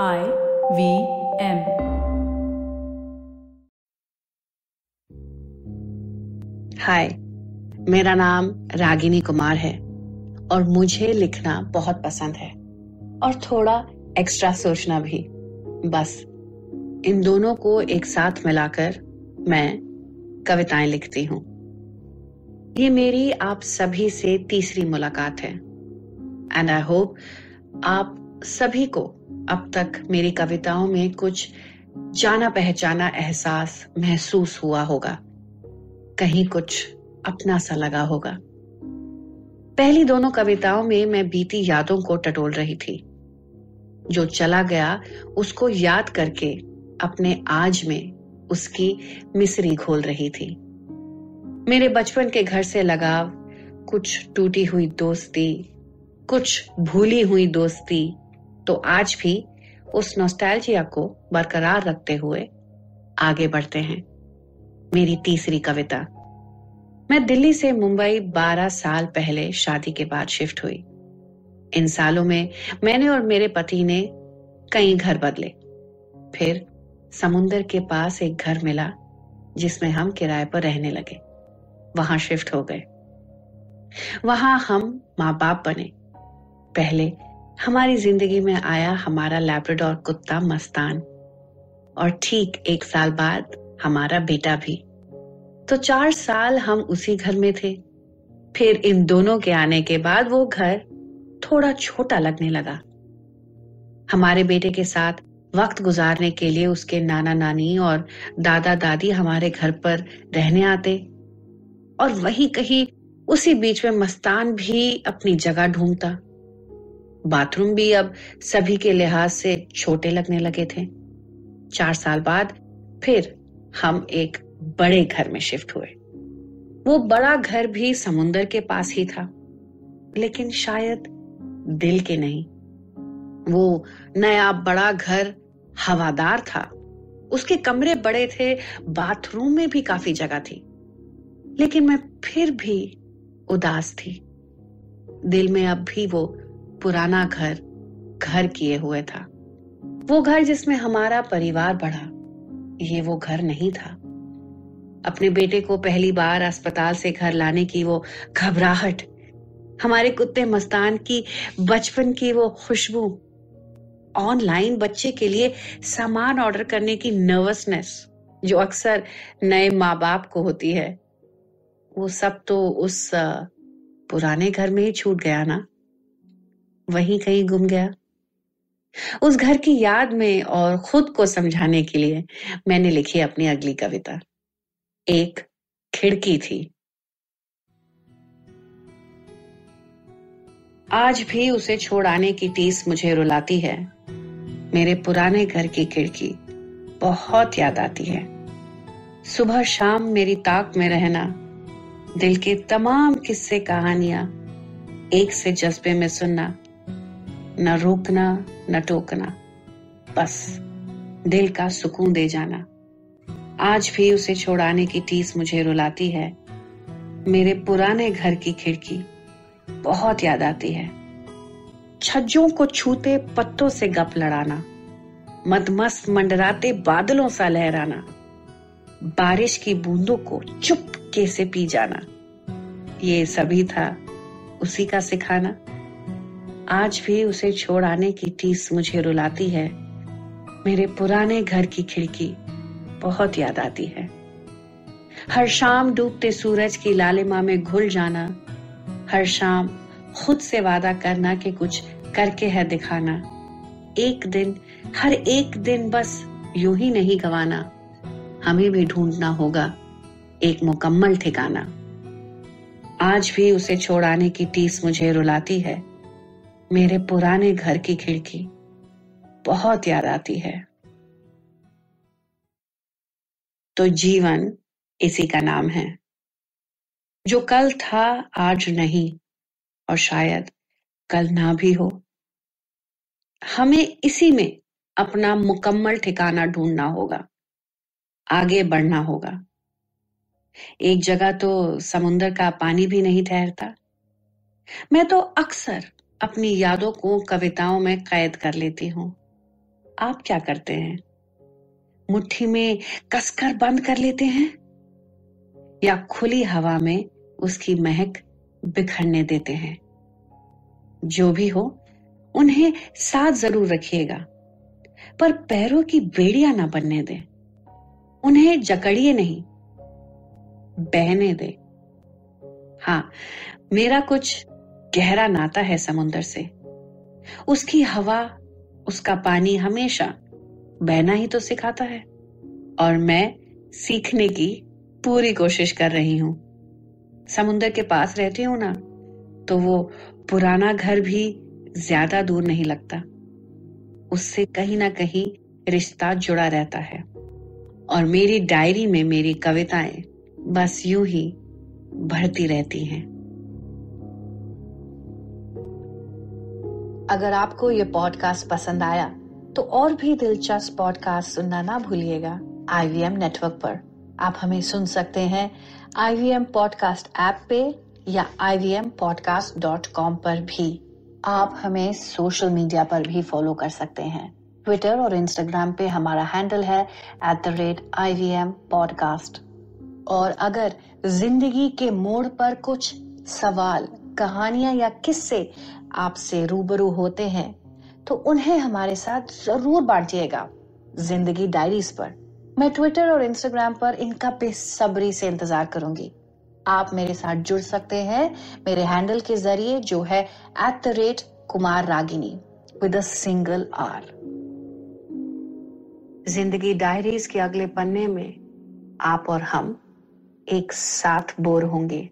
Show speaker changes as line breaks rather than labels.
I V M.
हाय मेरा नाम रागिनी कुमार है और मुझे लिखना बहुत पसंद है और थोड़ा एक्स्ट्रा सोचना भी। बस, इन दोनों को एक साथ मिलाकर मैं कविताएँ लिखती हूँ। ये मेरी आप सभी से तीसरी मुलाकात है। एंड आई होप आप सभी को अब तक मेरी कविताओं में कुछ जाना पहचाना एहसास महसूस हुआ होगा। कहीं कुछ अपना सा लगा होगा। पहली दोनों कविताओं में मैं बीती यादों को टटोल रही थी। जो चला गया, उसको याद करके अपने आज में उसकी मिसरी घोल रही थी। मेरे बचपन के घर से लगाव, कुछ टूटी हुई दोस्ती, कुछ भूली हुई दोस्ती तो आज भी उस नोस्टैल्जिया को बरकरार रखते हुए आगे बढ़ते हैं। मेरी तीसरी कविता। मैं दिल्ली से मुंबई 12 साल पहले शादी के बाद शिफ्ट हुई। इन सालों में मैंने और मेरे पति ने कई घर बदले। फिर समुंदर के पास एक घर मिला, जिसमें हम किराए पर रहने लगे। वहाँ शिफ्ट हो गए। वहाँ हम माँ बाप बने। पहले हमारी ज़िंदगी में आया हमारा लैब्राडोर कुत्ता मस्तान। और ठीक एक साल बाद हमारा बेटा भी। तो चार साल हम उसी घर में थे। फिर इन दोनों के आने के बाद वो घर थोड़ा छोटा लगने लगा। हमारे बेटे के साथ वक्त गुजारने के लिए उसके नाना नानी और दादा दादी हमारे घर पर रहने आते। और वही कहीं उसी बीच में मस्तान भी अपनी जगह ढूंढता। बाथरूम भी अब सभी के लिहाज से छोटे लगने लगे थे। चार साल बाद फिर हम एक बड़े घर में शिफ्ट हुए। वो बड़ा घर भी समुन्दर के पास ही था, लेकिन शायद दिल के नहीं। वो नया बड़ा घर हवादार था। उसके कमरे बड़े थे, बाथरूम में भी काफ़ी जगह थी। लेकिन मैं फिर भी उदास थी। दिल में अब भी वो पुराना घर घर किए हुए था। वो घर जिसमें हमारा परिवार बढ़ा ये वो घर नहीं था। अपने बेटे को पहली बार अस्पताल से घर लाने की वो घबराहट, हमारे कुत्ते मस्तान की बचपन की वो खुशबू, ऑनलाइन बच्चे के लिए सामान ऑर्डर करने की नर्वसनेस जो अक्सर नए माँ बाप को होती है, वो सब तो उस पुराने घर में ही छूट गया ना। वहीं कहीं गुम गया। उस घर की याद में और खुद को समझाने के लिए मैंने लिखी अपनी अगली कविता। एक खिड़की थी। आज भी उसे छोड़ आने की टीस मुझे रुलाती है। मेरे पुराने घर की खिड़की बहुत याद आती है। सुबह शाम मेरी ताक में रहना, दिल के तमाम किस्से कहानियाँ एक से जज्बे में सुनना न रोकना, न टोकना। बस, दिल का सुकून दे जाना। आज भी उसे छोड़ाने की टीस मुझे रुलाती है। मेरे पुराने घर की खिड़की बहुत याद आती है। छज्जों को छूते पत्तों से गप लड़ाना। मदमस्त मंडराते बादलों सा लहराना। बारिश की बूंदों को चुपके से पी जाना। ये सभी था उसी का सिखाना। आज भी उसे छोड़ आने की टीस मुझे रुलाती है। मेरे पुराने घर की खिड़की बहुत याद आती है। हर शाम डूबते सूरज की लालिमा में घुल जाना, हर शाम खुद से वादा करना कि कुछ करके है दिखाना। एक दिन, हर एक दिन बस यूँ ही नहीं गवाना, हमें भी ढूंढना होगा एक मुकम्मल ठिकाना। आज भी उसे छोड़ाने की टीस मुझे रुलाती है। मेरे पुराने घर की खिड़की बहुत याद आती है। तो जीवन इसी का नाम है। जो कल था, आज नहीं, और शायद कल ना भी हो। हमें इसी में अपना मुकम्मल ठिकाना ढूंढना होगा, आगे बढ़ना होगा। एक जगह तो समुंदर का पानी भी नहीं ठहरता। मैं तो अक्सर अपनी यादों को कविताओं में कैद कर लेती हूँ। आप क्या करते हैं? मुट्ठी में कसकर बंद कर लेते हैं? या खुली हवा में उसकी महक बिखरने देते हैं? जो भी हो, उन्हें साथ ज़रूर रखिएगा। पर पैरों की बेड़िया ना बनने दें। उन्हें जकड़िए नहीं, बहने दे। हाँ मेरा कुछ गहरा नाता है समुंदर से। उसकी हवा, उसका पानी हमेशा बहना ही तो सिखाता है। और मैं सीखने की पूरी कोशिश कर रही हूँ। समुंदर के पास रहती हूँ ना तो वो पुराना घर भी ज़्यादा दूर नहीं लगता। उससे कहीं ना कहीं रिश्ता जुड़ा रहता है। और मेरी डायरी में मेरी कविताएँ बस यूँ ही बढ़ती रहती हैं। अगर आपको ये पॉडकास्ट पसंद आया तो और भी दिलचस्प पॉडकास्ट सुनना ना भूलिएगा आईवीएम नेटवर्क पर। आप हमें सुन सकते हैं आईवीएम पॉडकास्ट ऐप पे या ivmpodcast.com पर भी। आप हमें सोशल मीडिया पर भी फॉलो कर सकते हैं। ट्विटर और इंस्टाग्राम पे हमारा हैंडल है at the rate I V M podcast और अगर ज़िंदगी के मोड़ पर कुछ सवाल कहानियाँ या किस्से आपसे रूबरू होते हैं तो उन्हें हमारे साथ ज़रूर बांटिएगा। ज़िंदगी डायरीज पर। मैं ट्विटर और इंस्टाग्राम पर इनका बेसब्री से इंतज़ार करूँगी। आप मेरे साथ जुड़ सकते हैं मेरे हैंडल के ज़रिए, जो है at the rate Kumar Ragini with single R ज़िंदगी डायरीज के अगले पन्ने में आप और हम एक साथ बोर होंगे।